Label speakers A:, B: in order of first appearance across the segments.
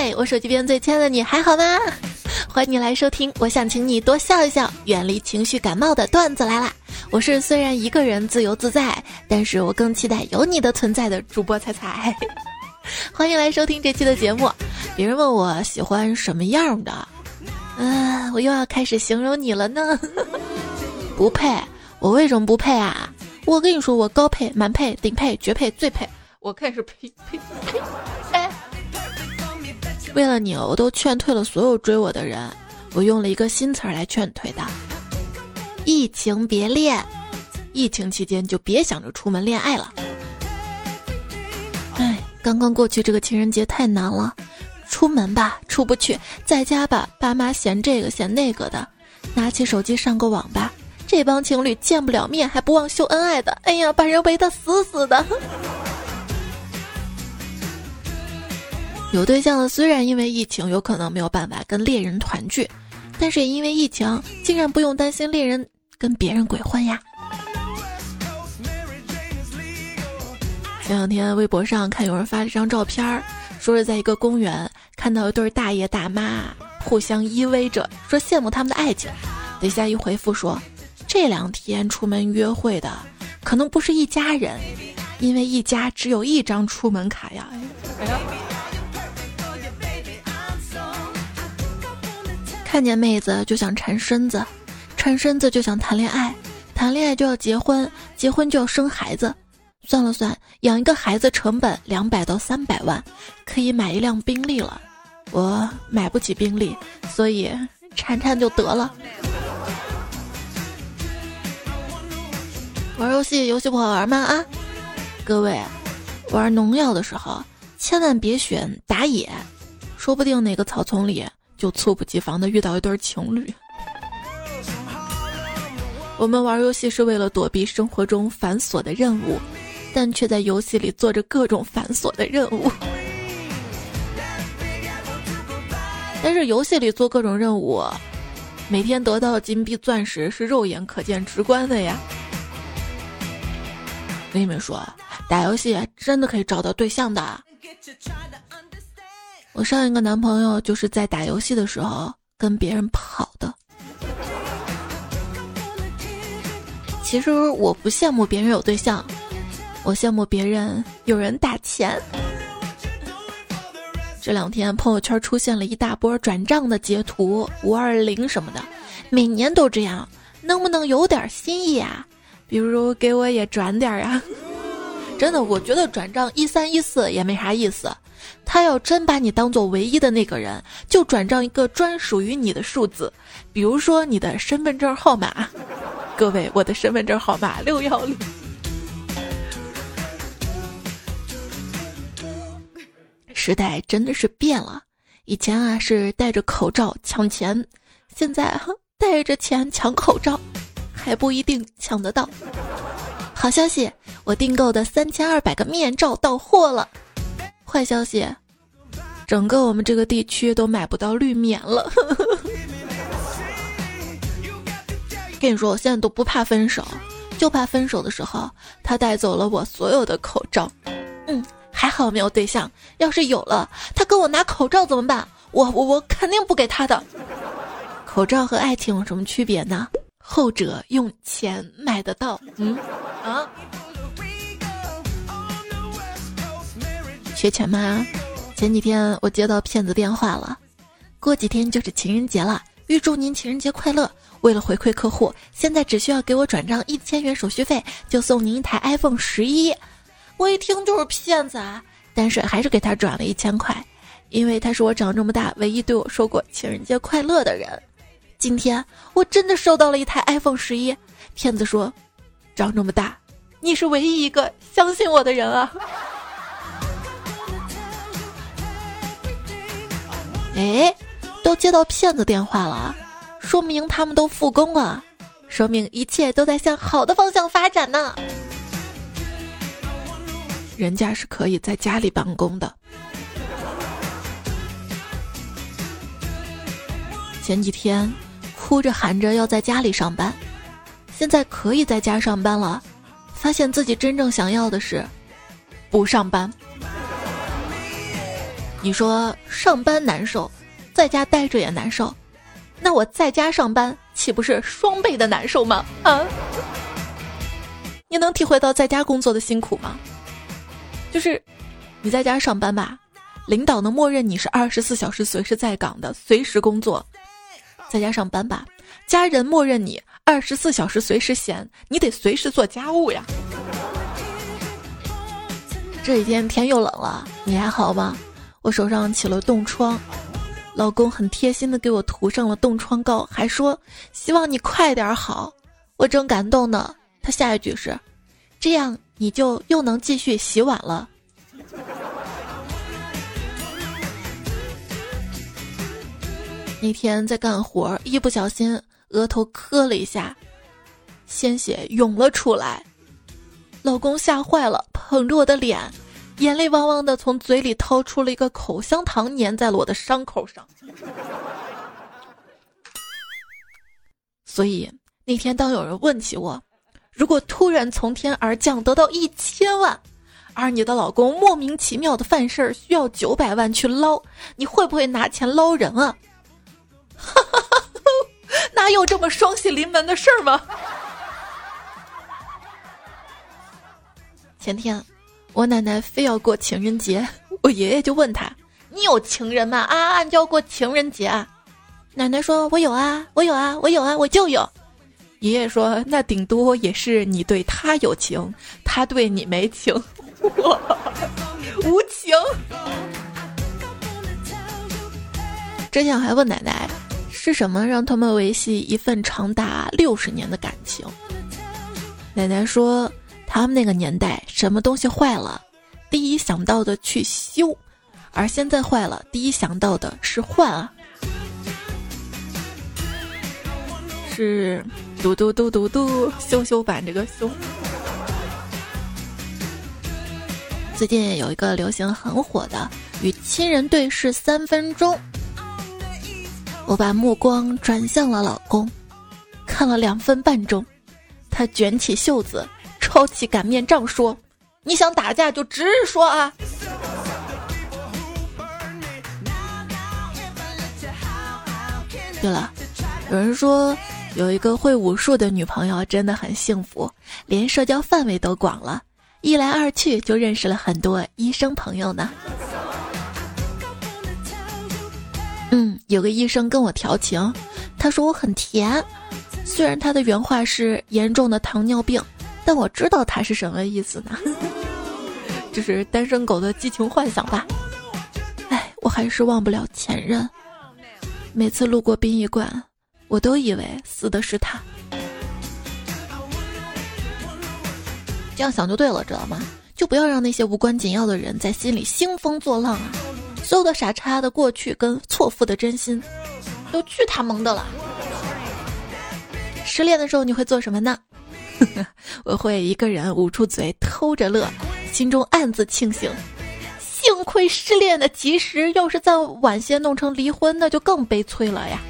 A: 嗨，我手机边最亲爱的你还好吗？欢迎你来收听，我想请你多笑一笑，远离情绪感冒的段子来啦！我是虽然一个人自由自在，但是我更期待有你的存在的主播彩彩。欢迎来收听这期的节目。别人问我喜欢什么样的，嗯，我又要开始形容你了呢。不配，我为什么不配啊？我跟你说，我高配、满配、顶配、绝配、最配，我看是配配配。哎，为了你，我都劝退了所有追我的人。我用了一个新词儿来劝退的：疫情别恋，疫情期间就别想着出门恋爱了。哎，刚刚过去这个情人节太难了，出门吧出不去，在家吧爸妈嫌这个嫌那个的，拿起手机上个网吧。这帮情侣见不了面还不忘秀恩爱的，哎呀，把人围得死死的。有对象的虽然因为疫情有可能没有办法跟恋人团聚，但是也因为疫情竟然不用担心恋人跟别人鬼混呀。前两天微博上看有人发了一张照片，说是在一个公园看到一对大爷大妈互相依偎着，说羡慕他们的爱情。底下一回复说。这两天出门约会的可能不是一家人，因为一家只有一张出门卡呀。看见妹子就想缠身子，缠身子就想谈恋爱，谈恋爱就要结婚，结婚就要生孩子。算了算，养一个孩子成本两百到三百万，可以买一辆宾利了。我买不起宾利，所以缠缠就得了。玩游戏，游戏不好玩吗？啊，各位，玩农药的时候千万别选打野，说不定哪个草丛里就猝不及防的遇到一对情侣。我们玩游戏是为了躲避生活中繁琐的任务，但却在游戏里做着各种繁琐的任务。但是游戏里做各种任务，每天得到的金币、钻石是肉眼可见、直观的呀。跟你们说，打游戏真的可以找到对象的。我上一个男朋友就是在打游戏的时候跟别人跑的。其实我不羡慕别人有对象，我羡慕别人有人打钱。这两天朋友圈出现了一大波转账的截图，五二零什么的，每年都这样，能不能有点新意啊？比如给我也转点儿呀，真的，我觉得转账一三一四也没啥意思。他要真把你当做唯一的那个人，就转账一个专属于你的数字，比如说你的身份证号码。各位，我的身份证号码六幺零。时代真的是变了，以前啊是戴着口罩抢钱，现在戴着钱抢口罩。还不一定抢得到。好消息，我订购的三千二百个面罩到货了。坏消息，整个我们这个地区都买不到绿棉了。跟你说，我现在都不怕分手，就怕分手的时候他带走了我所有的口罩。嗯，还好没有对象，要是有了，他跟我拿口罩怎么办？我我我肯定不给他的。口罩和爱情有什么区别呢？后者用钱买得到，嗯啊，缺钱吗？前几天我接到骗子电话了，过几天就是情人节了，预祝您情人节快乐。为了回馈客户，现在只需要给我转账一千元手续费，就送您一台 iPhone 十一。我一听就是骗子啊，但是还是给他转了一千块，因为他是我长这么大唯一对我说过情人节快乐的人。今天我真的收到了一台 iPhone 十一，骗子说，长这么大，你是唯一一个相信我的人啊！哎，都接到骗子电话了，说明他们都复工了，说明一切都在向好的方向发展呢。人家是可以在家里办公的。前几天。哭着喊着要在家里上班，现在可以在家上班了，发现自己真正想要的是不上班。你说上班难受，在家待着也难受，那我在家上班岂不是双倍的难受吗？啊！你能体会到在家工作的辛苦吗？就是你在家上班吧，领导能默认你是二十四小时随时在岗的，随时工作；在家上班吧，家人默认你二十四小时随时闲，你得随时做家务呀。这几天天又冷了，你还好吗？我手上起了冻疮，老公很贴心的给我涂上了冻疮膏，还说希望你快点好。我正感动呢，他下一句是，这样你就又能继续洗碗了。那天在干活，一不小心额头磕了一下，鲜血涌了出来。老公吓坏了，捧着我的脸，眼泪汪汪的从嘴里掏出了一个口香糖，粘在了我的伤口上。所以那天，当有人问起我，如果突然从天而降得到一千万，而你的老公莫名其妙的犯事儿需要九百万去捞，你会不会拿钱捞人啊？哈哈哈，哪有这么双喜临门的事儿吗？前天，我奶奶非要过情人节，我爷爷就问他：“你有情人吗？啊，你就要过情人节啊。”奶奶说：“我有啊，我有啊，我有啊，我就有。”爷爷说：“那顶多也是你对他有情，他对你没情，无情。”之前还问奶奶，是什么让他们维系一份长达六十年的感情？奶奶说。他们那个年代，什么东西坏了，第一想到的去修，而现在坏了，第一想到的是换啊，是嘟嘟嘟嘟嘟修修版这个修。最近有一个流行很火的与亲人对视三分钟，我把目光转向了老公，看了两分半钟，他卷起袖子。抄起擀面杖说：“你想打架就直说啊！”对了，有人说有一个会武术的女朋友真的很幸福，连社交范围都广了，一来二去就认识了很多医生朋友呢。嗯，有个医生跟我调情，他说我很甜，虽然他的原话是严重的糖尿病。但我知道他是什么意思呢？这是单身狗的激情幻想吧？哎，我还是忘不了前任。每次路过殡仪馆，我都以为死的是他。这样想就对了，知道吗？就不要让那些无关紧要的人在心里兴风作浪啊！所有的傻叉的过去跟错付的真心，都去他萌的了。失恋的时候你会做什么呢？我会一个人捂住嘴偷着乐，心中暗自庆幸，幸亏失恋的及时，要是再晚些弄成离婚，那就更悲催了呀。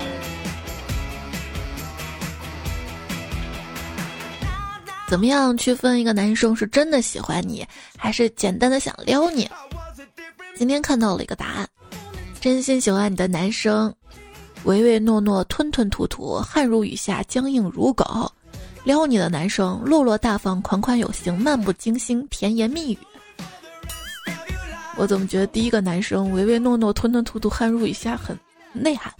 A: 怎么样区分一个男生是真的喜欢你，还是简单的想撩你？今天看到了一个答案：真心喜欢你的男生，唯唯诺诺、吞吞吐吐、汗如雨下、僵硬如狗。撩你的男生落落大方、款款有型、漫不经心、甜言蜜语。我怎么觉得第一个男生唯唯诺诺、吞吞吐吐、汗如雨下很内涵？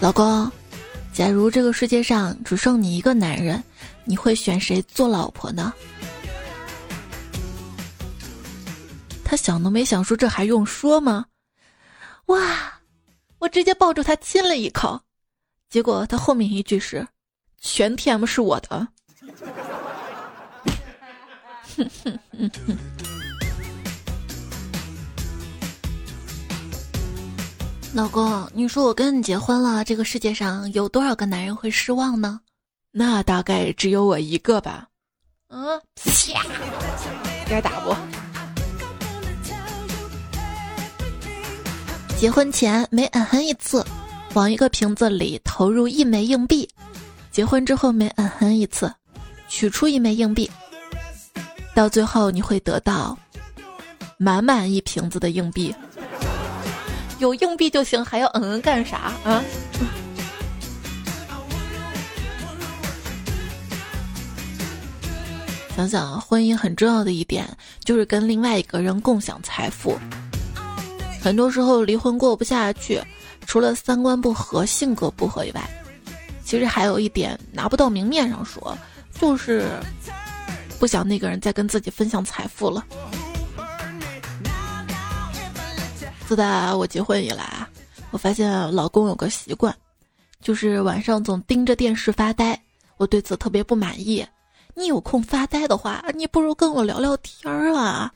A: 老公，假如这个世界上只剩你一个男人，你会选谁做老婆呢？他想都没想说，这还用说吗？哇！我直接抱住他亲了一口，结果他后面一句是：“全 TM 是我的。”老公，你说我跟你结婚了，这个世界上有多少个男人会失望呢？那大概只有我一个吧。嗯，啪，该打不？结婚前每嗯哼一次，往一个瓶子里投入一枚硬币；结婚之后每嗯哼一次，取出一枚硬币，到最后你会得到满满一瓶子的硬币。有硬币就行，还要嗯嗯干啥啊？想想婚姻很重要的一点就是跟另外一个人共享财富。很多时候离婚过不下去，除了三观不合、性格不合以外，其实还有一点拿不到明面上说，就是不想那个人再跟自己分享财富了。自打我结婚以来啊，我发现老公有个习惯，就是晚上总盯着电视发呆，我对此特别不满意。你有空发呆的话，你不如跟我聊聊天儿啊！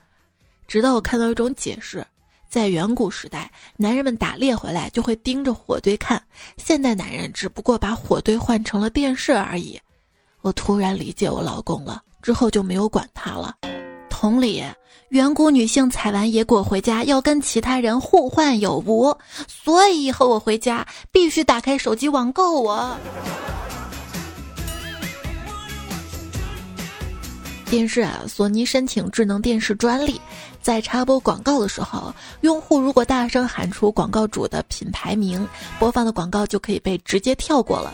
A: 直到我看到一种解释，在远古时代，男人们打猎回来就会盯着火堆看，现代男人只不过把火堆换成了电视而已。我突然理解我老公了，之后就没有管他了。同理，远古女性采完野果回家要跟其他人互换有无，所以以后我回家必须打开手机网购我。电视啊，索尼申请智能电视专利，在插播广告的时候，用户如果大声喊出广告主的品牌名，播放的广告就可以被直接跳过了。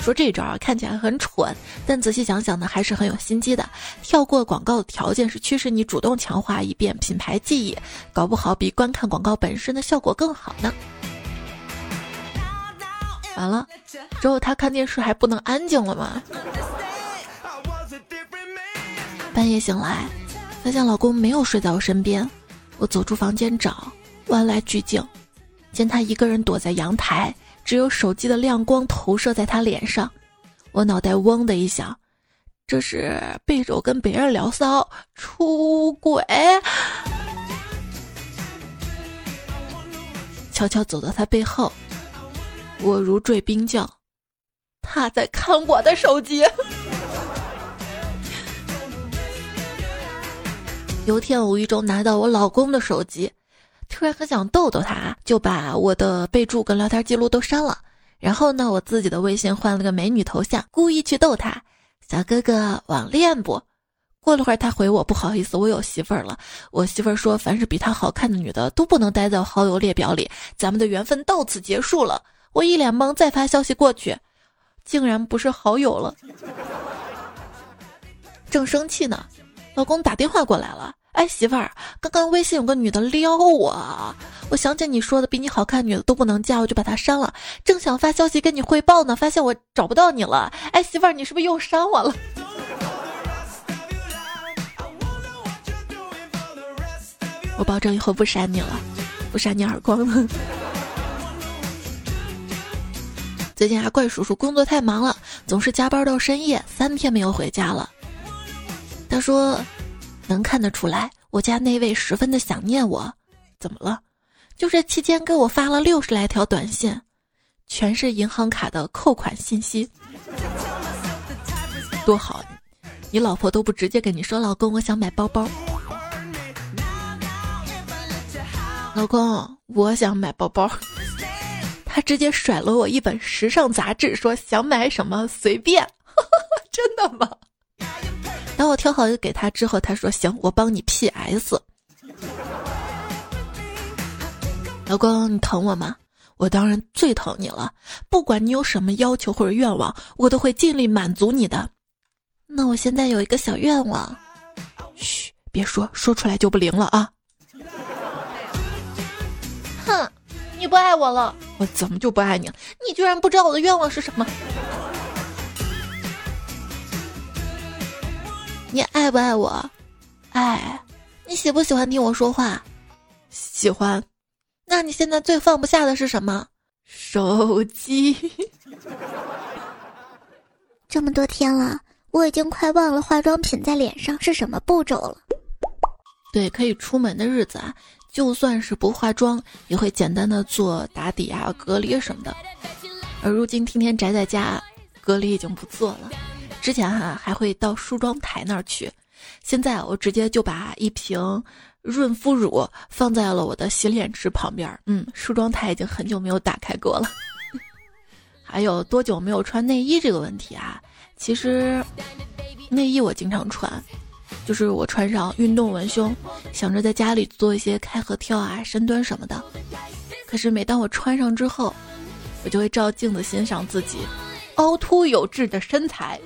A: 说这招啊，看起来很蠢，但仔细想想呢，还是很有心机的。跳过广告的条件是驱使你主动强化一遍品牌记忆，搞不好比观看广告本身的效果更好呢。完了，之后他看电视还不能安静了吗？半夜醒来，发现老公没有睡在我身边。我走出房间找，万籁俱静，见他一个人躲在阳台，只有手机的亮光投射在他脸上。我脑袋嗡的一响，这是背着我跟别人聊骚，出轨。悄悄走到他背后，我如坠冰窖，他在看我的手机。有一天无意中拿到我老公的手机，突然很想逗逗他，就把我的备注跟聊天记录都删了。然后呢，我自己的微信换了个美女头像，故意去逗他。小哥哥网恋不？过了会儿他回我，不好意思，我有媳妇儿了。我媳妇儿说，凡是比她好看的女的都不能待在好友列表里，咱们的缘分到此结束了。我一脸懵，再发消息过去，竟然不是好友了。正生气呢。老公打电话过来了，哎，媳妇儿，刚刚微信有个女的撩我，我想起你说的比你好看女的都不能加，我就把她删了。正想发消息跟你汇报呢，发现我找不到你了。哎，媳妇儿，你是不是又删我了？我保证以后不删你了，不扇你耳光了。最近阿怪叔叔工作太忙了，总是加班到深夜，三天没有回家了。他说：“能看得出来，我家那位十分的想念我。怎么了？就这期间给我发了六十来条短信，全是银行卡的扣款信息。多好，你老婆都不直接跟你说，老公，我想买包包。老公，我想买包包。他直接甩了我一本时尚杂志，说想买什么随便。真的吗？”当我挑好给他之后，他说：“行，我帮你 PS。”老公，你疼我吗？我当然最疼你了。不管你有什么要求或者愿望，我都会尽力满足你的。那我现在有一个小愿望，嘘，别说，说出来就不灵了啊！哼，你不爱我了？我怎么就不爱你了？你居然不知道我的愿望是什么？你爱不爱我？爱。你喜不喜欢听我说话？喜欢。那你现在最放不下的是什么？手机。
B: 这么多天了，我已经快忘了化妆品在脸上是什么步骤了。
A: 对，可以出门的日子啊，就算是不化妆，也会简单的做打底啊、隔离什么的。而如今天天宅在家，隔离已经不做了。之前哈还会到梳妆台那儿去，现在我直接就把一瓶润肤乳放在了我的洗脸池旁边。嗯，梳妆台已经很久没有打开过了。还有多久没有穿内衣这个问题啊？其实内衣我经常穿，就是我穿上运动文胸，想着在家里做一些开合跳啊、深蹲什么的。可是每当我穿上之后，我就会照镜子欣赏自己凹凸有致的身材。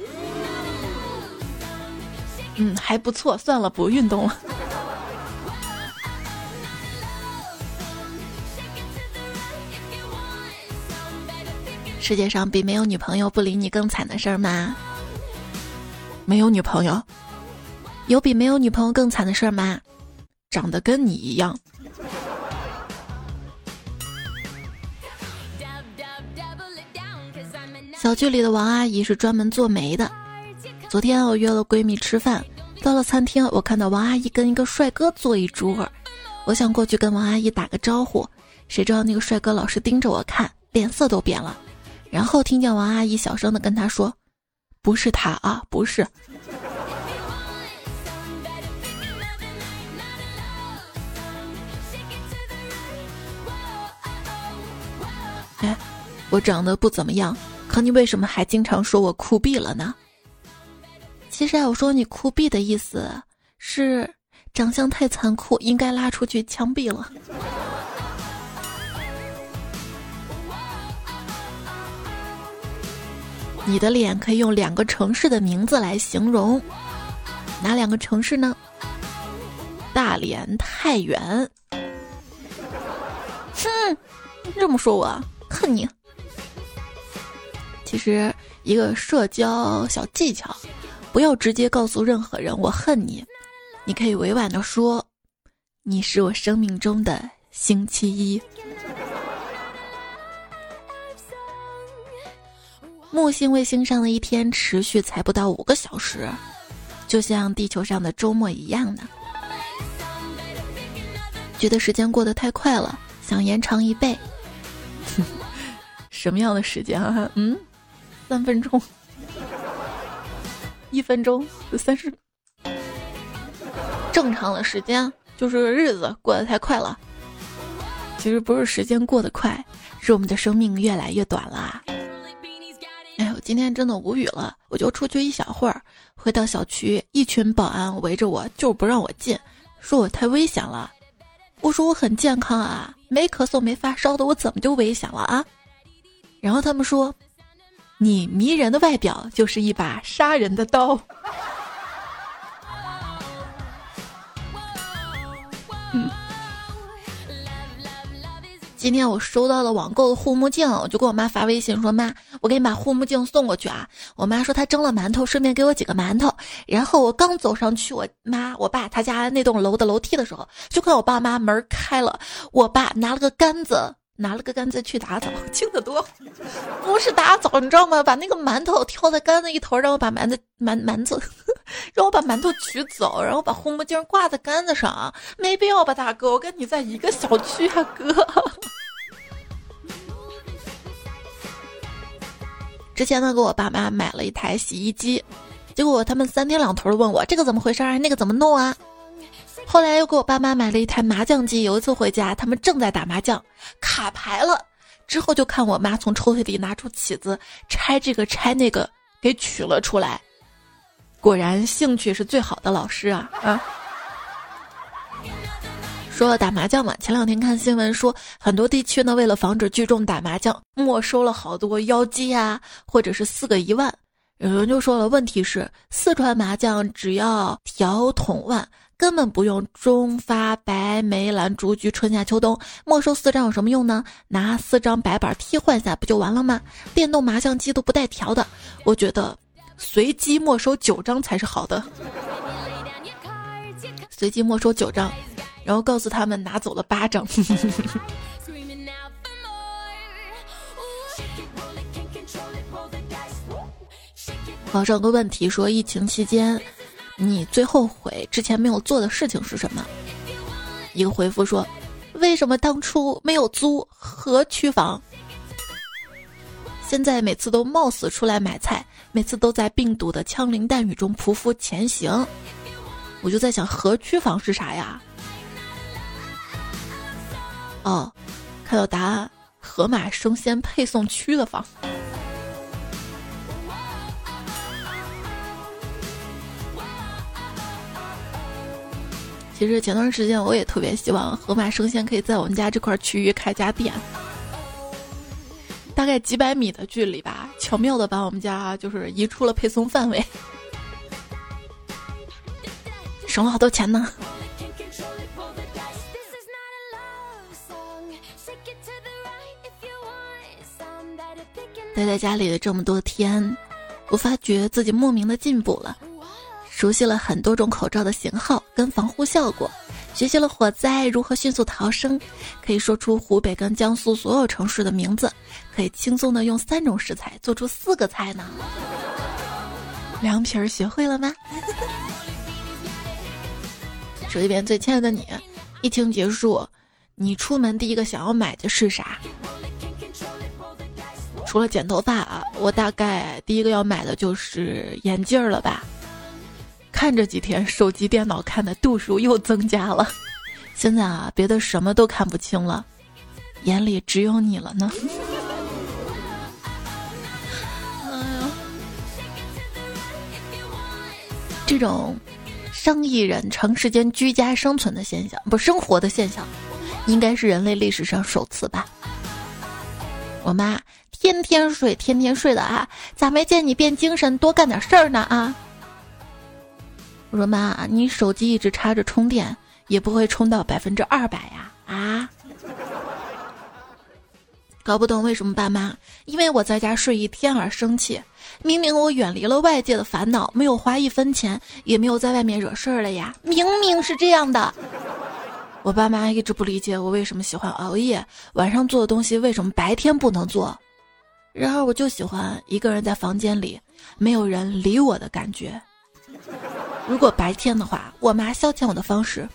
A: 嗯，还不错，算了，不运动了。世界上比没有女朋友不理你更惨的事儿吗？没有女朋友，有比没有女朋友更惨的事儿吗？长得跟你一样。小区里的王阿姨是专门做媒的。昨天我约了闺蜜吃饭，到了餐厅，我看到王阿姨跟一个帅哥坐一桌，我想过去跟王阿姨打个招呼，谁知道那个帅哥老是盯着我看，脸色都变了。然后听见王阿姨小声的跟他说：“不是他啊，不是。”哎，我长得不怎么样，可你为什么还经常说我酷毙了呢？其实啊，我说你酷毙的意思是长相太残酷，应该拉出去枪毙了。你的脸可以用两个城市的名字来形容，哪两个城市呢？大连、太原。哼，这么说我恨你。其实一个社交小技巧，不要直接告诉任何人我恨你，你可以委婉的说，你是我生命中的星期一。木星卫星上的一天持续才不到五个小时，就像地球上的周末一样呢。觉得时间过得太快了，想延长一倍。什么样的时间啊？嗯，三分钟，一分钟，三十。正常的时间就是日子过得太快了。其实不是时间过得快，是我们的生命越来越短了。哎呦，今天真的无语了！我就出去一小会儿，回到小区，一群保安围着我，就是不让我进，说我太危险了。我说我很健康啊，没咳嗽没发烧的，我怎么就危险了啊？然后他们说，你迷人的外表就是一把杀人的刀。今天我收到了网购的护目镜，我就给我妈发微信说：“妈，我给你把护目镜送过去啊。”我妈说她蒸了馒头，顺便给我几个馒头。然后我刚走上去，我妈、我爸他家那栋楼的楼梯的时候，就看我爸妈门开了，我爸拿了个杆子，拿了个杆子去打枣，轻得多，不是打枣，你知道吗？把那个馒头挑在杆子一头，让我把馒头馒馒头，让我把馒头取走，然后把护目镜挂在杆子上，没必要吧，大哥，我跟你在一个小区啊，哥。之前呢，给我爸妈买了一台洗衣机，结果他们三天两头的问我这个怎么回事啊，那个怎么弄啊。后来又给我爸妈买了一台麻将机，有一次回家，他们正在打麻将，卡牌了，之后就看我妈从抽屉里拿出起子，拆这个拆那个，给取了出来。果然，兴趣是最好的老师啊啊！说了打麻将嘛，前两天看新闻说，很多地区呢为了防止聚众打麻将，没收了好多妖姬啊，或者是四个一万。有人就说了，问题是四川麻将只要条筒万，根本不用中发白梅兰竹菊春夏秋冬，没收四张有什么用呢？拿四张白板替换下不就完了吗？电动麻将机都不带调的，我觉得随机没收九张才是好的，随机没收九张。然后告诉他们拿走了八张。网上有个问题说，疫情期间你最后悔之前没有做的事情是什么？一个回复说，为什么当初没有租河区房？现在每次都冒死出来买菜，每次都在病毒的枪林弹雨中匍匐前行。我就在想，河区房是啥呀？哦，看到答案，河马生鲜配送区的房。其实前段时间我也特别希望盒马生鲜可以在我们家这块区域开家店，大概几百米的距离吧，巧妙的把我们家就是移出了配送范围，省了好多钱呢。待在家里的这么多天，我发觉自己莫名的进步了。熟悉了很多种口罩的型号跟防护效果，学习了火灾如何迅速逃生，可以说出湖北跟江苏所有城市的名字，可以轻松的用三种食材做出四个菜呢。凉皮儿学会了吗？手机边最亲爱的你，疫情结束，你出门第一个想要买的是啥？除了剪头发啊，我大概第一个要买的就是眼镜了吧。看这几天手机、电脑看的度数又增加了，现在啊，别的什么都看不清了，眼里只有你了呢。这种上亿人长时间居家生存的现象，不生活的现象，应该是人类历史上首次吧？我妈天天睡，天天睡的啊，咋没见你变精神，多干点事儿呢啊？我说妈，你手机一直插着充电，也不会充到百分之二百呀？啊？搞不懂为什么爸妈因为我在家睡一天而生气？明明我远离了外界的烦恼，没有花一分钱，也没有在外面惹事儿了呀！明明是这样的。我爸妈一直不理解我为什么喜欢熬夜，晚上做的东西为什么白天不能做？然而我就喜欢一个人在房间里，没有人理我的感觉。如果白天的话，我妈消遣我的方式，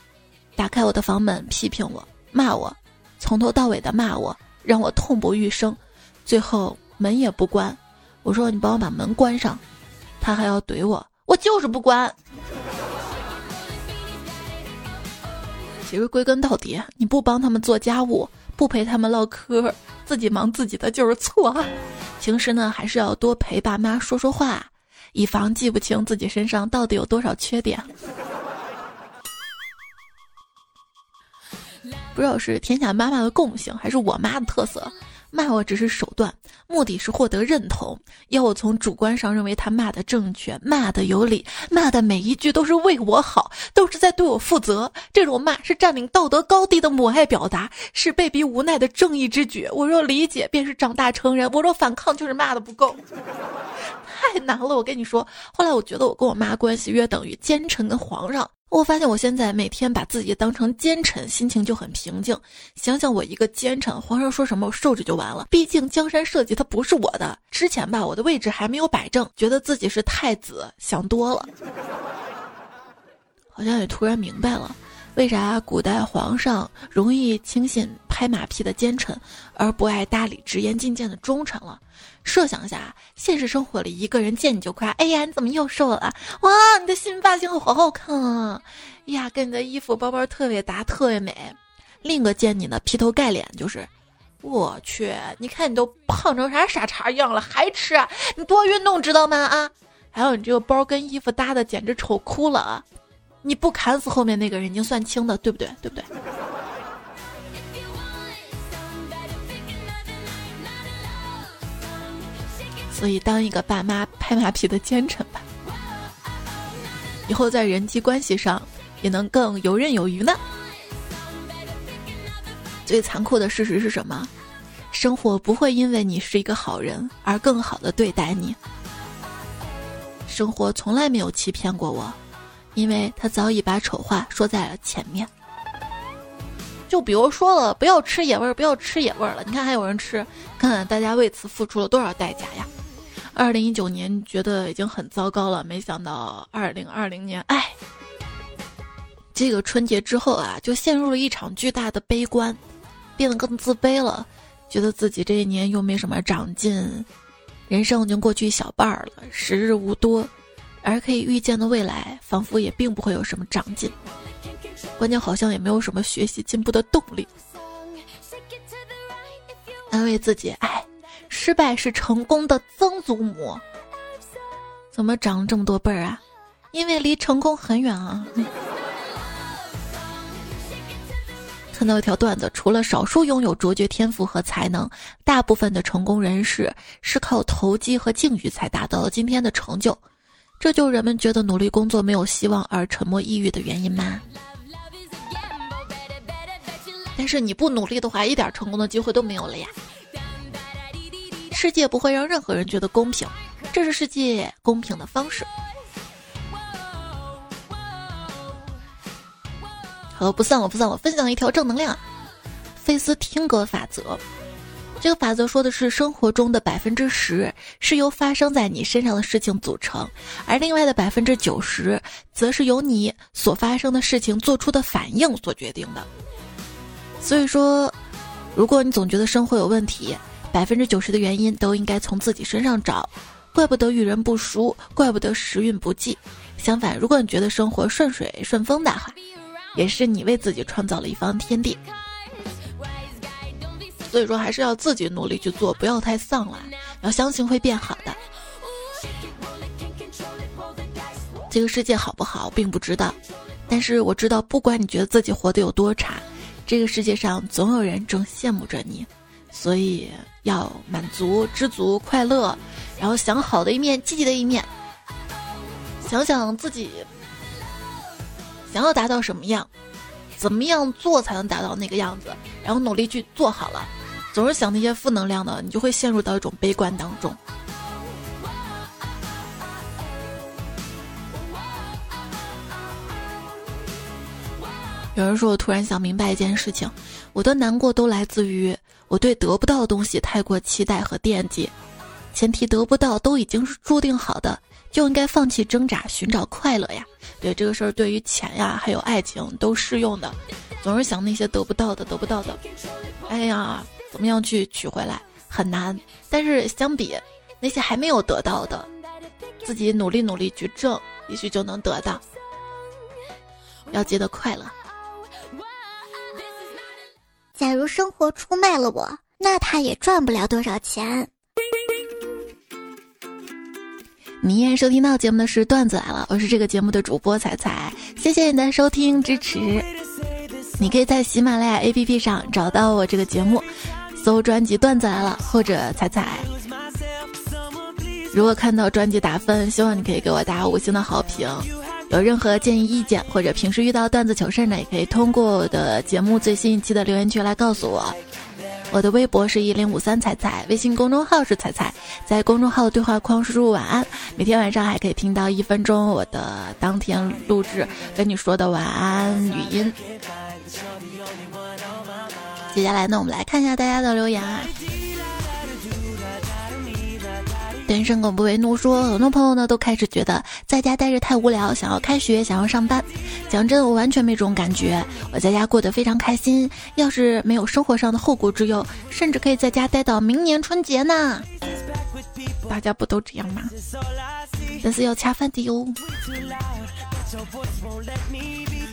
A: 打开我的房门，批评我，骂我，从头到尾的骂我，让我痛不欲生，最后门也不关。我说你帮我把门关上，他还要怼我，我就是不关。其实归根到底，你不帮他们做家务，不陪他们唠嗑，自己忙自己的就是错。平时呢，还是要多陪爸妈说说话。以防记不清自己身上到底有多少缺点，不知道是天下妈妈的共性，还是我妈的特色。骂我只是手段，目的是获得认同，要我从主观上认为他骂的正确，骂的有理，骂的每一句都是为我好，都是在对我负责。这种骂是占领道德高地的母爱表达，是被逼无奈的正义之举。我若理解，便是长大成人；我若反抗，就是骂的不够。太难了，我跟你说。后来我觉得我跟我妈关系约等于奸臣跟皇上。我发现我现在每天把自己当成奸臣，心情就很平静。想想我一个奸臣，皇上说什么我受着就完了。毕竟江山社稷它不是我的。之前吧，我的位置还没有摆正，觉得自己是太子，想多了。好像也突然明白了，为啥古代皇上容易轻信拍马屁的奸臣，而不爱搭理直言进谏的忠臣了。设想一下，现实生活里一个人见你就夸：“哎呀，你怎么又瘦了？哇，你的新发型好好看啊！呀，跟你的衣服包包特别搭，特别美。”另一个见你呢，劈头盖脸就是：“我去，你看你都胖成啥傻叉样了，还吃？你多运动知道吗？啊！还有你这个包跟衣服搭的简直丑哭了啊！你不砍死后面那个人，已经算轻的，对不对？对不对？”所以，当一个爸妈拍马屁的奸臣吧，以后在人际关系上也能更游刃有余呢。最残酷的事实是什么？生活不会因为你是一个好人而更好的对待你。生活从来没有欺骗过我，因为他早已把丑话说在了前面。就比如说了，不要吃野味儿，不要吃野味儿了。你看还有人吃，看看大家为此付出了多少代价呀！二零一九年觉得已经很糟糕了，没想到二零二零年，哎，这个春节之后啊，就陷入了一场巨大的悲观，变得更自卑了，觉得自己这一年又没什么长进，人生已经过去一小半儿了，时日无多，而可以预见的未来，仿佛也并不会有什么长进，关键好像也没有什么学习进步的动力，安慰自己，哎。失败是成功的曾祖母，怎么长了这么多辈儿啊？因为离成功很远啊。看到一条段子，除了少数拥有卓绝天赋和才能，大部分的成功人士是靠投机和境遇才达到了今天的成就。这就是人们觉得努力工作没有希望而沉默抑郁的原因吗？但是你不努力的话，一点成功的机会都没有了呀。世界不会让任何人觉得公平，这是世界公平的方式。好了，不算了，不算了，分享一条正能量，费斯汀格法则。这个法则说的是，生活中的百分之十是由发生在你身上的事情组成，而另外的百分之九十，则是由你所发生的事情做出的反应所决定的。所以说，如果你总觉得生活有问题，百分之九十的原因都应该从自己身上找，怪不得遇人不淑，怪不得时运不济。相反，如果你觉得生活顺水顺风的话，也是你为自己创造了一方天地。所以说，还是要自己努力去做，不要太丧了，要相信会变好的。这个世界好不好，并不知道，但是我知道，不管你觉得自己活得有多差，这个世界上总有人正羡慕着你，所以要满足、知足、快乐，然后想好的一面、积极的一面，想想自己想要达到什么样，怎么样做才能达到那个样子，然后努力去做好了。总是想那些负能量的，你就会陷入到一种悲观当中。有人说我突然想明白一件事情，我的难过都来自于我对得不到的东西太过期待和惦记。前提得不到都已经是注定好的，就应该放弃挣扎，寻找快乐呀。对这个事儿，对于钱呀，还有爱情都适用的。总是想那些得不到的，得不到的，哎呀。怎么样去取回来很难，但是相比那些还没有得到的，自己努力努力去挣，也许就能得到。要记得快乐。
B: 假如生活出卖了我，那他也赚不了多少钱。
A: 你依然收听到节目的是段子来了，我是这个节目的主播彩彩，谢谢你的收听支持。你可以在喜马拉雅 APP 上找到我这个节目。搜专辑段子来了，或者彩彩。如果看到专辑打分，希望你可以给我打五星的好评。有任何建议意见，或者平时遇到段子糗事呢，也可以通过我的节目最新一期的留言区来告诉我。我的微博是一零五三彩彩，微信公众号是彩彩，在公众号的对话框输入晚安，每天晚上还可以听到一分钟我的当天录制跟你说的晚安语音。接下来呢，我们来看一下大家的留言啊。单身狗不为怒说，很多朋友呢都开始觉得在家待着太无聊，想要开学，想要上班。讲真，我完全没这种感觉，我在家过得非常开心。要是没有生活上的后顾之忧，甚至可以在家待到明年春节呢。大家不都这样吗？但是要恰饭的哟。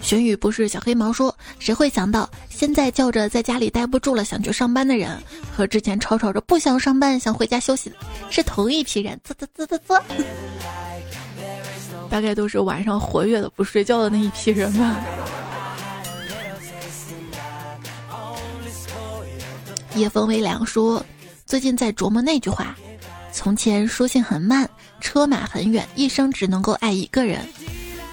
A: 玄宇不是小黑毛说，谁会想到现在叫着在家里待不住了想去上班的人，和之前吵吵着不想上班想回家休息的是同一批人？啧啧啧啧啧，大概都是晚上活跃的不睡觉的那一批人吧。夜风微凉说，最近在琢磨那句话：从前书信很慢，车马很远，一生只能够爱一个人。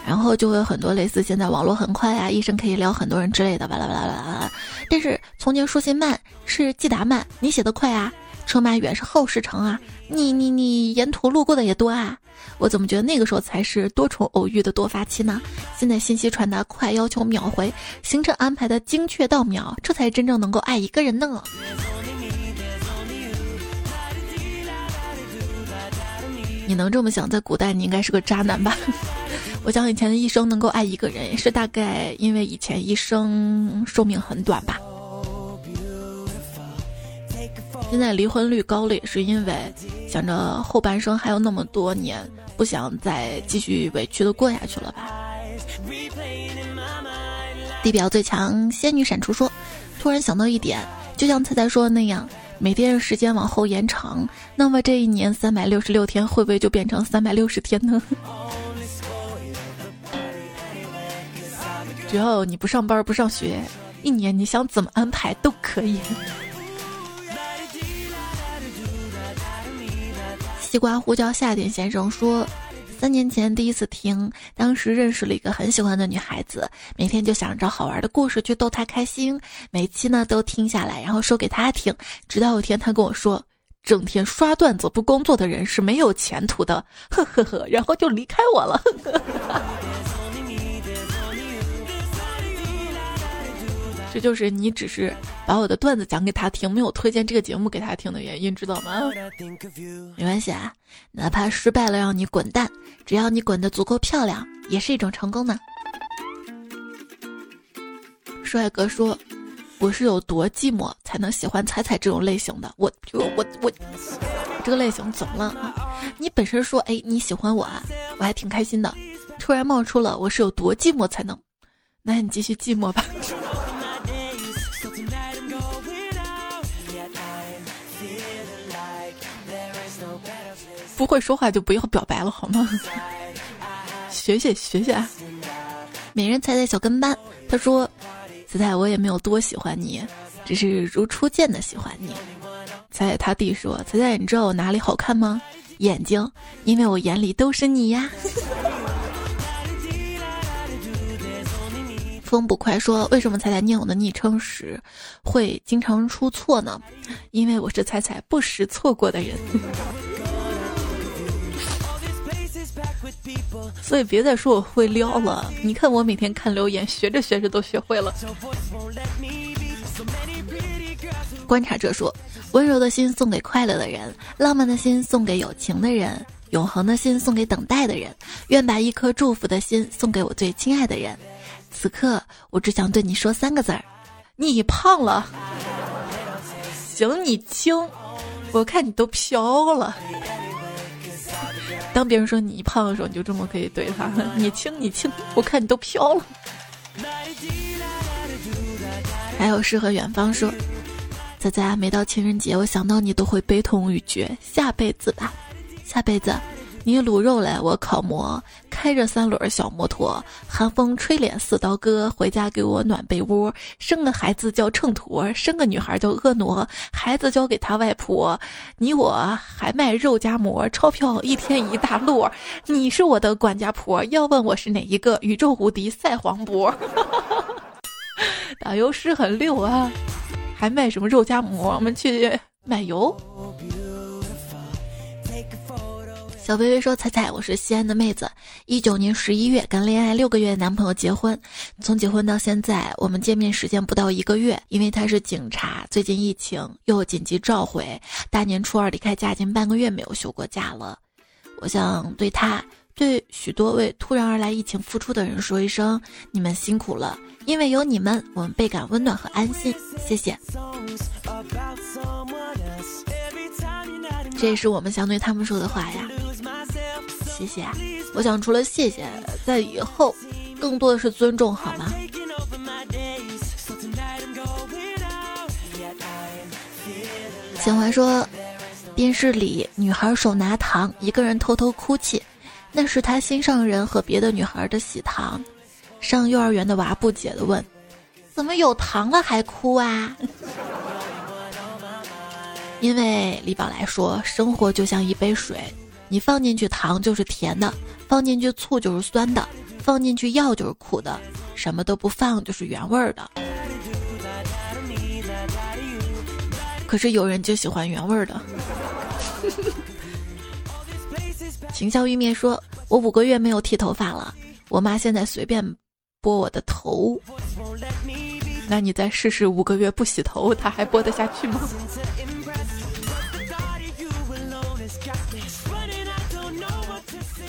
A: 然后就会有很多类似现在网络很快啊，一生可以聊很多人之类的，巴拉巴拉巴拉。但是从前书信慢是寄达慢，你写的快啊；车马远是后事长啊，你你你沿途路过的也多啊。我怎么觉得那个时候才是多重偶遇的多发期呢？现在信息传达快，要求秒回，行程安排的精确到秒，这才真正能够爱一个人呢。你能这么想，在古代你应该是个渣男吧？我想以前的一生能够爱一个人，也是大概因为以前一生寿命很短吧。现在离婚率高了，也是因为想着后半生还有那么多年，不想再继续委屈的过下去了吧。地表最强仙女闪出说，突然想到一点，就像菜菜说的那样。每天时间往后延长，那么这一年三百六十六天会不会就变成三百六十天呢？只要你不上班不上学，一年你想怎么安排都可以。西瓜呼叫夏天先生说。三年前第一次听，当时认识了一个很喜欢的女孩子，每天就想着好玩的故事去逗她开心，每期呢都听下来，然后说给她听。直到有一天，她跟我说：“整天刷段子不工作的人是没有前途的。”呵呵呵，然后就离开我了。这就是你只是把我的段子讲给他听，没有推荐这个节目给他听的原因，知道吗？没关系啊，哪怕失败了让你滚蛋，只要你滚得足够漂亮，也是一种成功呢。帅哥说：“我是有多寂寞才能喜欢彩彩这种类型的？我我我，这个类型怎么了？你本身说哎你喜欢我啊，我还挺开心的，突然冒出了我是有多寂寞才能，那你继续寂寞吧。”不会说话就不要表白了好吗？学学学学。美人彩彩小跟班，他说：“彩彩，我也没有多喜欢你，只是如初见的喜欢你。”彩彩他弟说：“彩彩，你知道我哪里好看吗？眼睛，因为我眼里都是你呀。”风不快说：“为什么彩彩念我的昵称时会经常出错呢？因为我是彩彩不识错过的人。”所以别再说我会撩了，你看我每天看留言，学着学着都学会了。观察者说：温柔的心送给快乐的人，浪漫的心送给有情的人，永恒的心送给等待的人。愿把一颗祝福的心送给我最亲爱的人。此刻，我只想对你说三个字儿：你胖了。行，你轻，我看你都飘了。当别人说你胖的时候，你就这么可以怼他。你轻，你轻，我看你都飘了。还有诗和远方说，仔仔，每到情人节，我想到你都会悲痛欲绝。下辈子吧，下辈子。你卤肉来，我烤馍，开着三轮小摩托，寒风吹脸似刀割，回家给我暖被窝。生个孩子叫秤砣，生个女孩叫婀娜，孩子交给他外婆。你我还卖肉夹馍，钞票一天一大摞。你是我的管家婆，要问我是哪一个？宇宙无敌赛黄渤，打油诗很溜啊，还卖什么肉夹馍？我们去买油。小薇薇说：“彩彩，我是西安的妹子，一九年十一月刚恋爱六个月，男朋友结婚，从结婚到现在，我们见面时间不到一个月。因为他是警察，最近疫情又紧急召回，大年初二离开家，已经半个月没有休过假了。我想对他，对许多为突然而来疫情付出的人说一声：你们辛苦了，因为有你们，我们倍感温暖和安心。谢谢。这也是我们想对他们说的话呀。”谢谢，我想除了谢谢，在以后更多的是尊重，好吗？秦淮说，电视里女孩手拿糖，一个人偷偷哭泣，那是她心上人和别的女孩的喜糖。上幼儿园的娃不解的问：“怎么有糖了还哭啊？” 因为李宝来说，生活就像一杯水。你放进去糖就是甜的，放进去醋就是酸的，放进去药就是苦的，什么都不放就是原味儿的。可是有人就喜欢原味儿的。秦霄玉面说：“我五个月没有剃头发了，我妈现在随便拨我的头。那你再试试五个月不洗头，她还拨得下去吗？”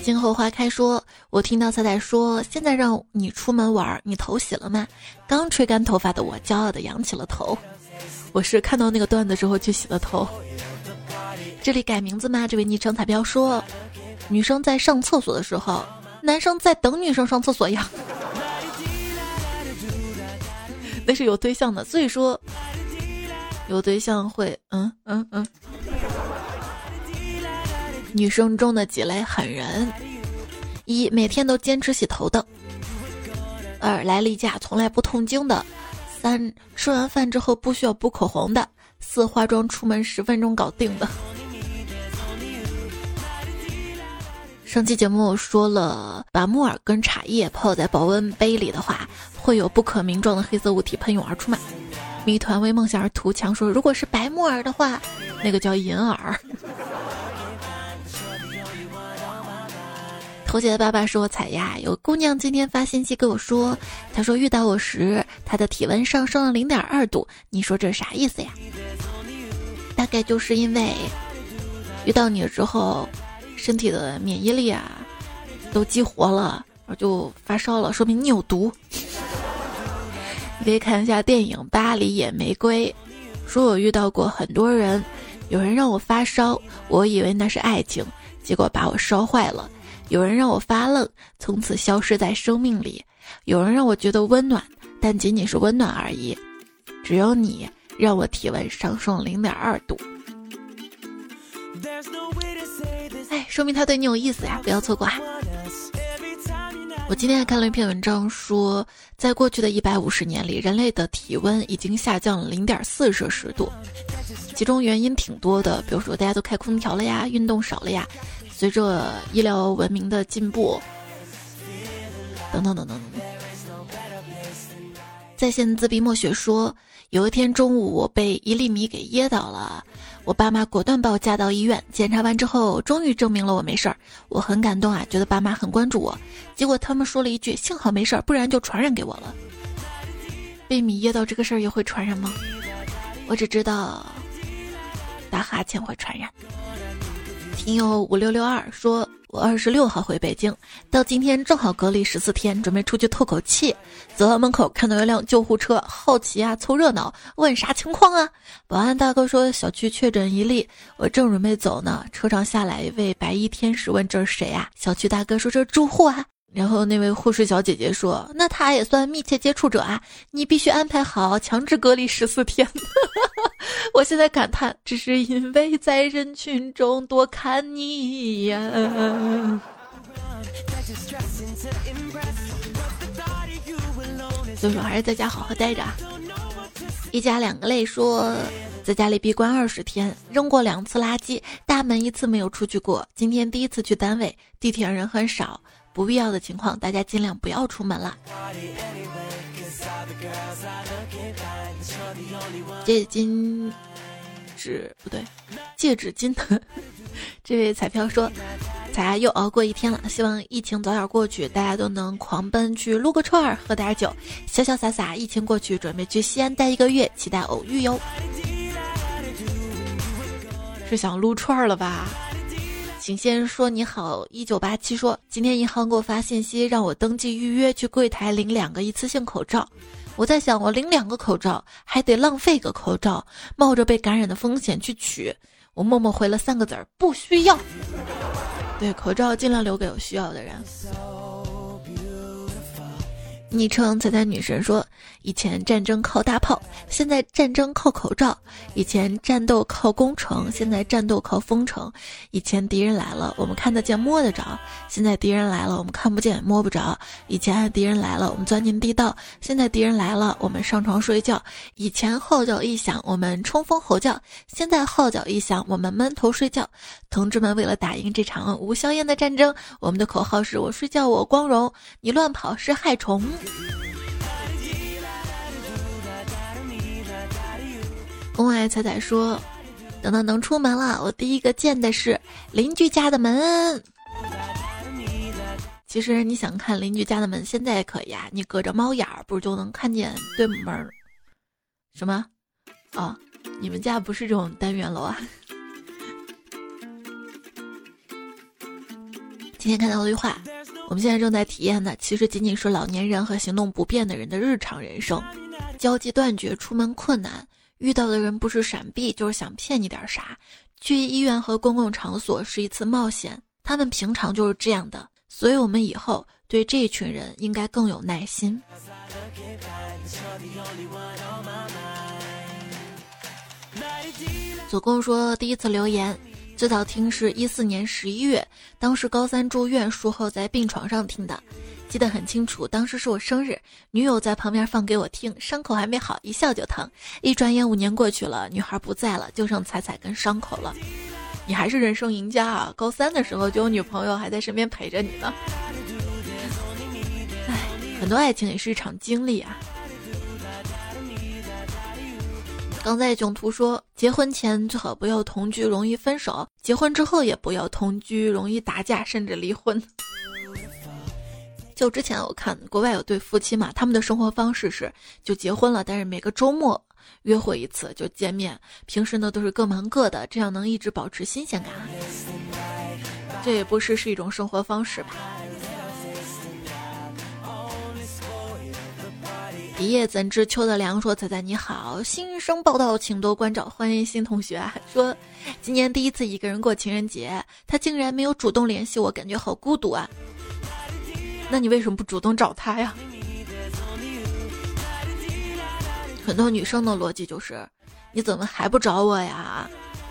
A: 今后花开说：“我听到彩彩说，现在让你出门玩，你头洗了吗？”刚吹干头发的我，骄傲的扬起了头。我是看到那个段子之后去洗了头。这里改名字吗？这位昵称彩票说：“女生在上厕所的时候，男生在等女生上厕所呀。”那是有对象的，所以说有对象会嗯嗯嗯。女生中的几类狠人：一、每天都坚持洗头的；二、来例假从来不痛经的；三吃完饭之后不需要补口红的，四化妆出门十分钟搞定的。上期节目说了，把木耳跟茶叶泡在保温杯里的话，会有不可名状的黑色物体喷涌而出嘛？谜团为梦想而图强说，如果是白木耳的话，那个叫银耳。头姐的爸爸是我踩呀，有姑娘今天发信息给我说，她说遇到我时，她的体温上升了零点二度，你说这是啥意思呀？大概就是因为遇到你了之后，身体的免疫力啊都激活了，然后就发烧了，说明你有毒。你可以看一下电影《巴黎野玫瑰》，说我遇到过很多人，有人让我发烧，我以为那是爱情，结果把我烧坏了。有人让我发愣，从此消失在生命里；有人让我觉得温暖，但仅仅是温暖而已。只有你让我体温上升零点二度。哎，说明他对你有意思呀！不要错过啊！我今天还看了一篇文章，说在过去的一百五十年里，人类的体温已经下降了零点四摄氏度，其中原因挺多的，比如说大家都开空调了呀，运动少了呀。随着医疗文明的进步，等等等等等。在线自闭墨雪说，有一天中午我被一粒米给噎到了，我爸妈果断把我架到医院，检查完之后，终于证明了我没事儿。我很感动啊，觉得爸妈很关注我。结果他们说了一句：“幸好没事儿，不然就传染给我了。”被米噎到这个事儿也会传染吗？我只知道打哈欠会传染。听友五六六二说，我二十六号回北京，到今天正好隔离十四天，准备出去透口气。走到门口，看到一辆救护车，好奇啊，凑热闹，问啥情况啊？保安大哥说小区确诊一例，我正准备走呢，车上下来一位白衣天使，问这是谁啊？小区大哥说这是住户啊。然后那位护士小姐姐说：“那他也算密切接触者啊，你必须安排好强制隔离十四天。”我现在感叹，只是因为在人群中多看你一眼。所以说，还是在家好好待着。一家两个泪说，在家里闭关二十天，扔过两次垃圾，大门一次没有出去过。今天第一次去单位，地铁人很少。不必要的情况，大家尽量不要出门了。戒金纸不对，戒指金的 这位彩票说：“咱又熬过一天了，希望疫情早点过去，大家都能狂奔去撸个串儿，喝点酒，潇潇洒洒。疫情过去，准备去西安待一个月，期待偶遇哟。”是想撸串儿了吧？请先生说你好，一九八七说今天银行给我发信息让我登记预约去柜台领两个一次性口罩，我在想我领两个口罩还得浪费个口罩，冒着被感染的风险去取，我默默回了三个字儿不需要。对，口罩尽量留给有需要的人。昵称彩彩女神说：“以前战争靠大炮，现在战争靠口罩；以前战斗靠攻城，现在战斗靠封城；以前敌人来了，我们看得见摸得着；现在敌人来了，我们看不见摸不着；以前敌人来了，我们钻进地道；现在敌人来了，我们上床睡觉；以前号角一响，我们冲锋吼叫；现在号角一响，我们闷头睡觉。同志们，为了打赢这场无硝烟的战争，我们的口号是我睡觉我光荣，你乱跑是害虫。”公爱彩彩说：“等到能出门了，我第一个见的是邻居家的门。其实你想看邻居家的门，现在也可以啊，你隔着猫眼儿，不是就能看见对门儿？什么？哦，你们家不是这种单元楼啊？今天看到一句话。”我们现在正在体验的，其实仅仅是老年人和行动不便的人的日常人生。交际断绝，出门困难，遇到的人不是闪避，就是想骗你点啥。去医院和公共场所是一次冒险，他们平常就是这样的，所以我们以后对这群人应该更有耐心。左公说第一次留言。最早听是一四年十一月，当时高三住院，术后在病床上听的，记得很清楚。当时是我生日，女友在旁边放给我听，伤口还没好，一笑就疼。一转眼五年过去了，女孩不在了，就剩彩彩跟伤口了。你还是人生赢家啊！高三的时候就有女朋友还在身边陪着你呢。唉，很多爱情也是一场经历啊。刚在囧途说，结婚前最好不要同居，容易分手；结婚之后也不要同居，容易打架甚至离婚。就之前我看国外有对夫妻嘛，他们的生活方式是就结婚了，但是每个周末约会一次就见面，平时呢都是各忙各的，这样能一直保持新鲜感。这也不是是一种生活方式吧。一夜怎知秋的凉？说仔仔你好，新生报道，请多关照。欢迎新同学啊！说今年第一次一个人过情人节，他竟然没有主动联系我，感觉好孤独啊。那你为什么不主动找他呀？很多女生的逻辑就是，你怎么还不找我呀？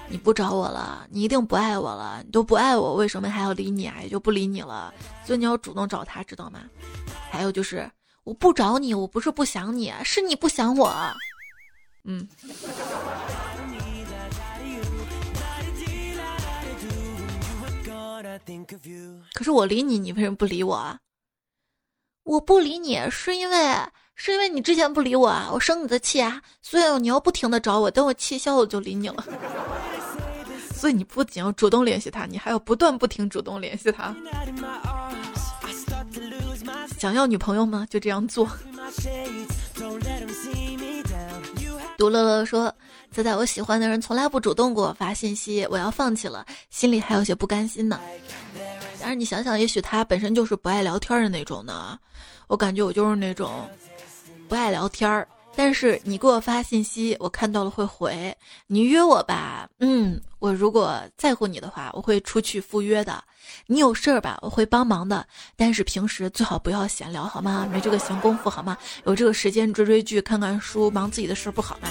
A: 你不找我了，你一定不爱我了。你都不爱我，为什么还要理你啊？也就不理你了。所以你要主动找他，知道吗？还有就是。我不找你，我不是不想你，是你不想我。嗯。可是我理你，你为什么不理我啊？我不理你，是因为是因为你之前不理我啊，我生你的气啊，所以你要不停的找我，等我气消了就理你了。所以你不仅要主动联系他，你还要不断不停主动联系他。想要女朋友吗？就这样做。独乐乐说：“仔仔，我喜欢的人从来不主动给我发信息，我要放弃了，心里还有些不甘心呢。但是你想想，也许他本身就是不爱聊天的那种呢。我感觉我就是那种不爱聊天儿。”但是你给我发信息，我看到了会回。你约我吧，嗯，我如果在乎你的话，我会出去赴约的。你有事儿吧，我会帮忙的。但是平时最好不要闲聊，好吗？没这个闲工夫，好吗？有这个时间追追剧、看看书，忙自己的事儿不好吗？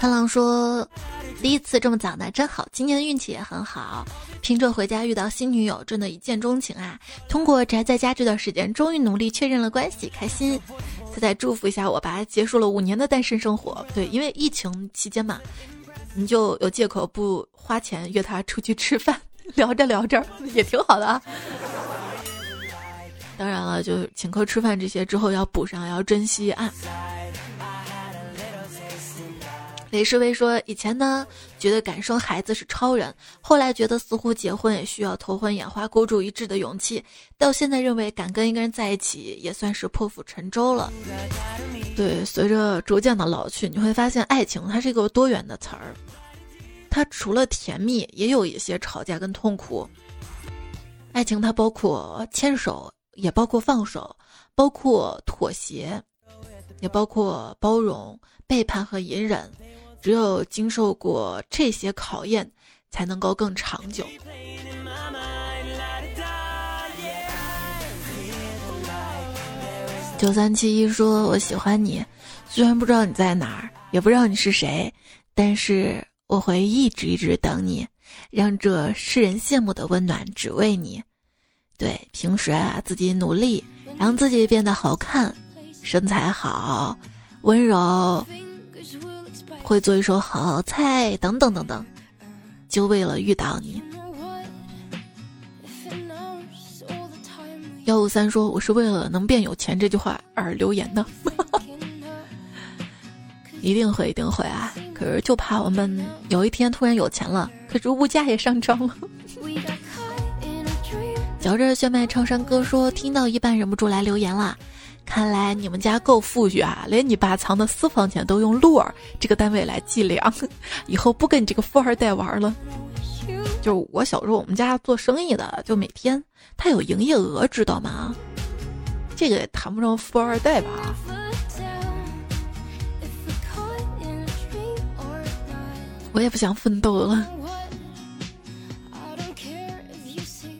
A: 潘浪说。第一次这么早呢，真好！今年的运气也很好，拼车回家遇到新女友，真的一见钟情啊！通过宅在家这段时间，终于努力确认了关系，开心！再再祝福一下我吧，结束了五年的单身生活。对，因为疫情期间嘛，你就有借口不花钱约他出去吃饭，聊着聊着也挺好的啊。当然了，就请客吃饭这些之后要补上，要珍惜啊。雷世威说：“以前呢，觉得敢生孩子是超人，后来觉得似乎结婚也需要头昏眼花、孤注一掷的勇气，到现在认为敢跟一个人在一起也算是破釜沉舟了。”对，随着逐渐的老去，你会发现爱情它是一个多元的词儿，它除了甜蜜，也有一些吵架跟痛苦。爱情它包括牵手，也包括放手，包括妥协，也包括包容、背叛和隐忍。只有经受过这些考验，才能够更长久。九三七一说：“我喜欢你，虽然不知道你在哪儿，也不知道你是谁，但是我会一直一直等你，让这世人羡慕的温暖只为你。对，平时啊，自己努力，让自己变得好看，身材好，温柔。”会做一手好菜，等等等等，就为了遇到你。幺五三说：“我是为了能变有钱这句话而留言的。”一定会，一定会啊！可是就怕我们有一天突然有钱了，可是物价也上涨了。嚼着炫迈唱山歌说：“听到一半忍不住来留言了。”看来你们家够富裕啊，连你爸藏的私房钱都用路儿这个单位来计量，以后不跟你这个富二代玩了。就我小时候，我们家做生意的，就每天他有营业额，知道吗？这个也谈不上富二代吧。我也不想奋斗了。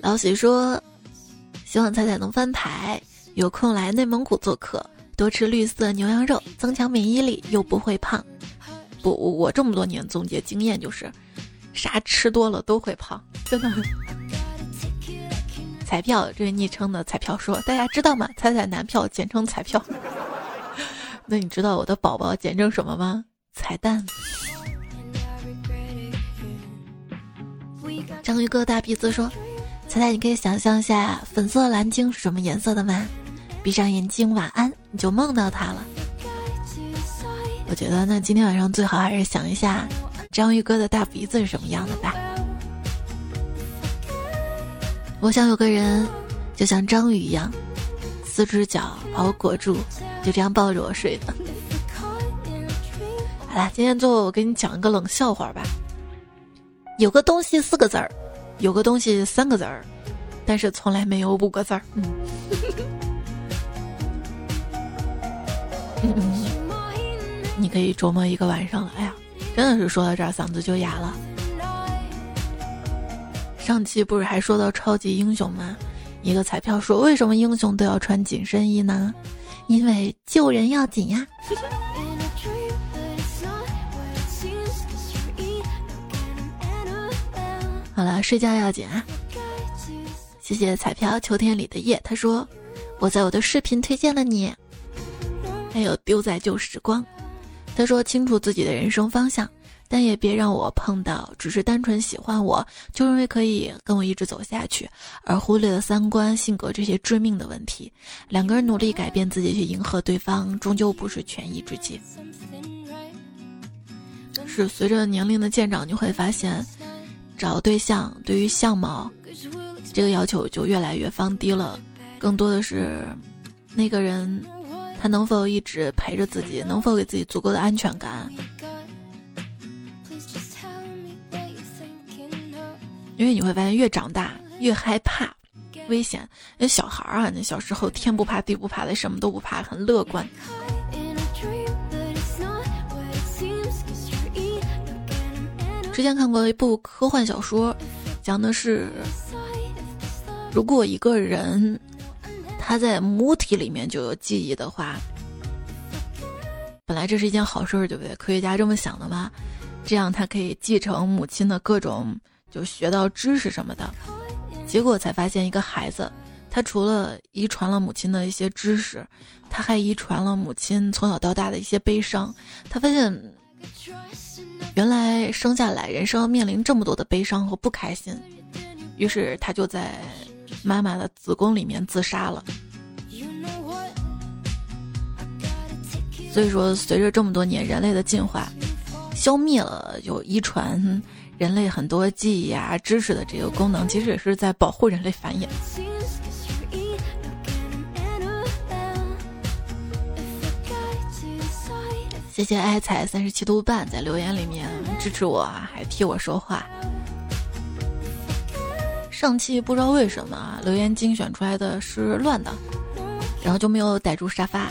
A: 老许说，希望彩彩能翻牌。有空来内蒙古做客，多吃绿色牛羊肉，增强免疫力又不会胖。不，我这么多年总结经验就是，啥吃多了都会胖，真的。彩票这位昵称的彩票说：“大家知道吗？彩彩男票简称彩票。那你知道我的宝宝简称什么吗？彩蛋。”章鱼哥大鼻子说：“彩彩，你可以想象一下粉色蓝鲸是什么颜色的吗？闭上眼睛，晚安，你就梦到他了。”我觉得那今天晚上最好还是想一下章鱼哥的大鼻子是什么样的吧。我想有个人，就像章鱼一样，四只脚把我裹住，就这样抱着我睡的。好啦，今天最后我给你讲一个冷笑话吧。有个东西四个字儿，有个东西三个字儿，但是从来没有五个字儿。嗯。你可以琢磨一个晚上了。哎呀，真的是说到这儿嗓子就哑了。上期不是还说到超级英雄吗？一个彩票说，为什么英雄都要穿紧身衣呢？因为救人要紧呀。好了，睡觉要紧啊。谢谢彩票秋天里的夜，他说我在我的视频推荐了你，还有丢在旧时光。他说：“清楚自己的人生方向，但也别让我碰到只是单纯喜欢我就认为可以跟我一直走下去，而忽略了三观、性格这些致命的问题。两个人努力改变自己去迎合对方，终究不是权宜之计。是随着年龄的渐长，你会发现，找对象对于相貌这个要求就越来越放低了，更多的是那个人。”他能否一直陪着自己？能否给自己足够的安全感？因为你会发现，越长大越害怕危险。那小孩儿啊，那小时候天不怕地不怕的，什么都不怕，很乐观。之前看过一部科幻小说，讲的是如果一个人。他在母体里面就有记忆的话，本来这是一件好事，对不对？科学家这么想的嘛，这样他可以继承母亲的各种，就学到知识什么的。结果才发现，一个孩子，他除了遗传了母亲的一些知识，他还遗传了母亲从小到大的一些悲伤。他发现，原来生下来人生要面临这么多的悲伤和不开心，于是他就在。妈妈的子宫里面自杀了，所以说，随着这么多年人类的进化，消灭了有遗传人类很多记忆啊、知识的这个功能，其实也是在保护人类繁衍。谢谢爱彩三十七度半在留言里面支持我，还替我说话。上期不知道为什么啊留言精选出来的是乱的，然后就没有逮住沙发。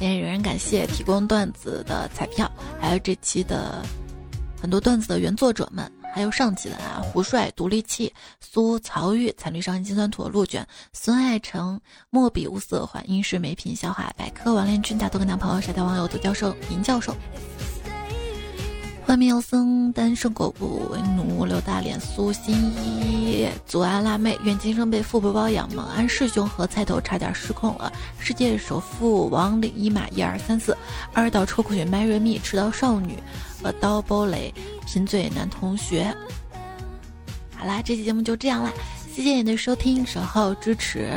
A: 也有人感谢提供段子的彩票，还有这期的很多段子的原作者们。还有上期的啊，胡帅、独立器、苏曹玉、惨绿上金酸土、鹿卷、孙爱成、墨笔无色环、英式美品、笑话百科、王连军、大多跟男朋友、沙雕网友、杜教授、林教授。外面有僧，单身狗不为奴，刘大脸，苏新一，祖安辣妹，愿今生被富婆包养。猛安师兄和菜头差点失控了。世界首富王领一马一二三四，二道抽酷血 marry Me，持刀少女和刀波雷，贫嘴男同学。好啦，这期节目就这样啦，谢谢你的收听、守候、支持，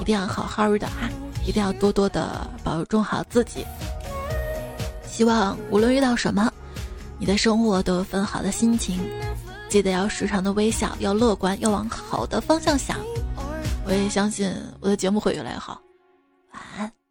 A: 一定要好好的哈，一定要多多的保重好自己。希望无论遇到什么。你的生活都有份好的心情，记得要时常的微笑，要乐观，要往好的方向想。我也相信我的节目会越来越好。晚安。